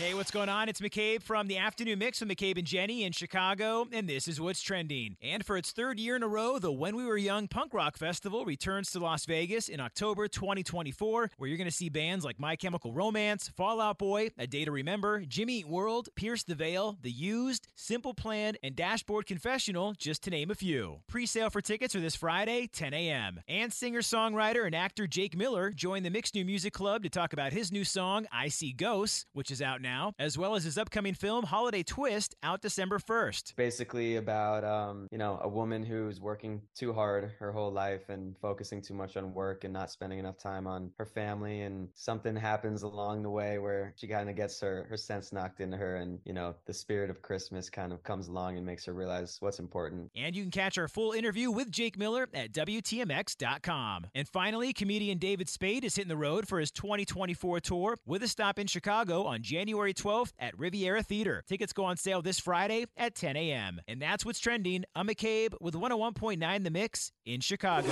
Hey, what's going on? It's McCabe from the Afternoon Mix with McCabe and Jenny in Chicago, and this is what's trending. And for its third year in a row, the When We Were Young Punk Rock Festival returns to Las Vegas in October 2024, where you're going to see bands like My Chemical Romance, Fall Out Boy, A Day to Remember, Jimmy Eat World, Pierce the Veil, The Used, Simple Plan, and Dashboard Confessional, just to name a few. Pre sale for tickets are this Friday, 10 a.m. And singer songwriter and actor Jake Miller joined the Mixed New Music Club to talk about his new song, I See Ghosts, which is out now now, as well as his upcoming film Holiday Twist out December 1st. Basically about um, you know, a woman who's working too hard her whole life and focusing too much on work and not spending enough time on her family and something happens along the way where she kind of gets her her sense knocked into her and, you know, the spirit of Christmas kind of comes along and makes her realize what's important. And you can catch our full interview with Jake Miller at WTMX.com. And finally, comedian David Spade is hitting the road for his 2024 tour with a stop in Chicago on January January 12th at Riviera Theater. Tickets go on sale this Friday at 10 a.m. And that's what's trending. I'm McCabe with 101.9 The Mix in Chicago.